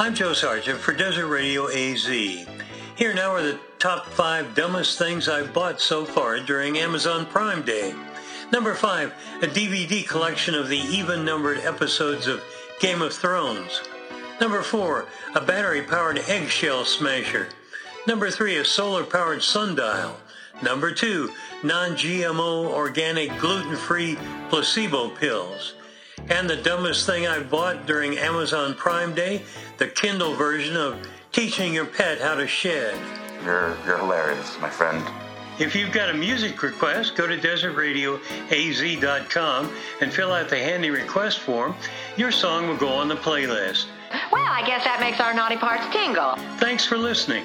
I'm Joe Sargent for Desert Radio AZ. Here now are the top five dumbest things I've bought so far during Amazon Prime Day. Number five, a DVD collection of the even numbered episodes of Game of Thrones. Number four, a battery powered eggshell smasher. Number three, a solar powered sundial. Number two, non GMO organic gluten free placebo pills. And the dumbest thing I bought during Amazon Prime Day, the Kindle version of Teaching Your Pet How to Shed. You're, you're hilarious, my friend. If you've got a music request, go to desertradioaz.com and fill out the handy request form. Your song will go on the playlist. Well, I guess that makes our naughty parts tingle. Thanks for listening.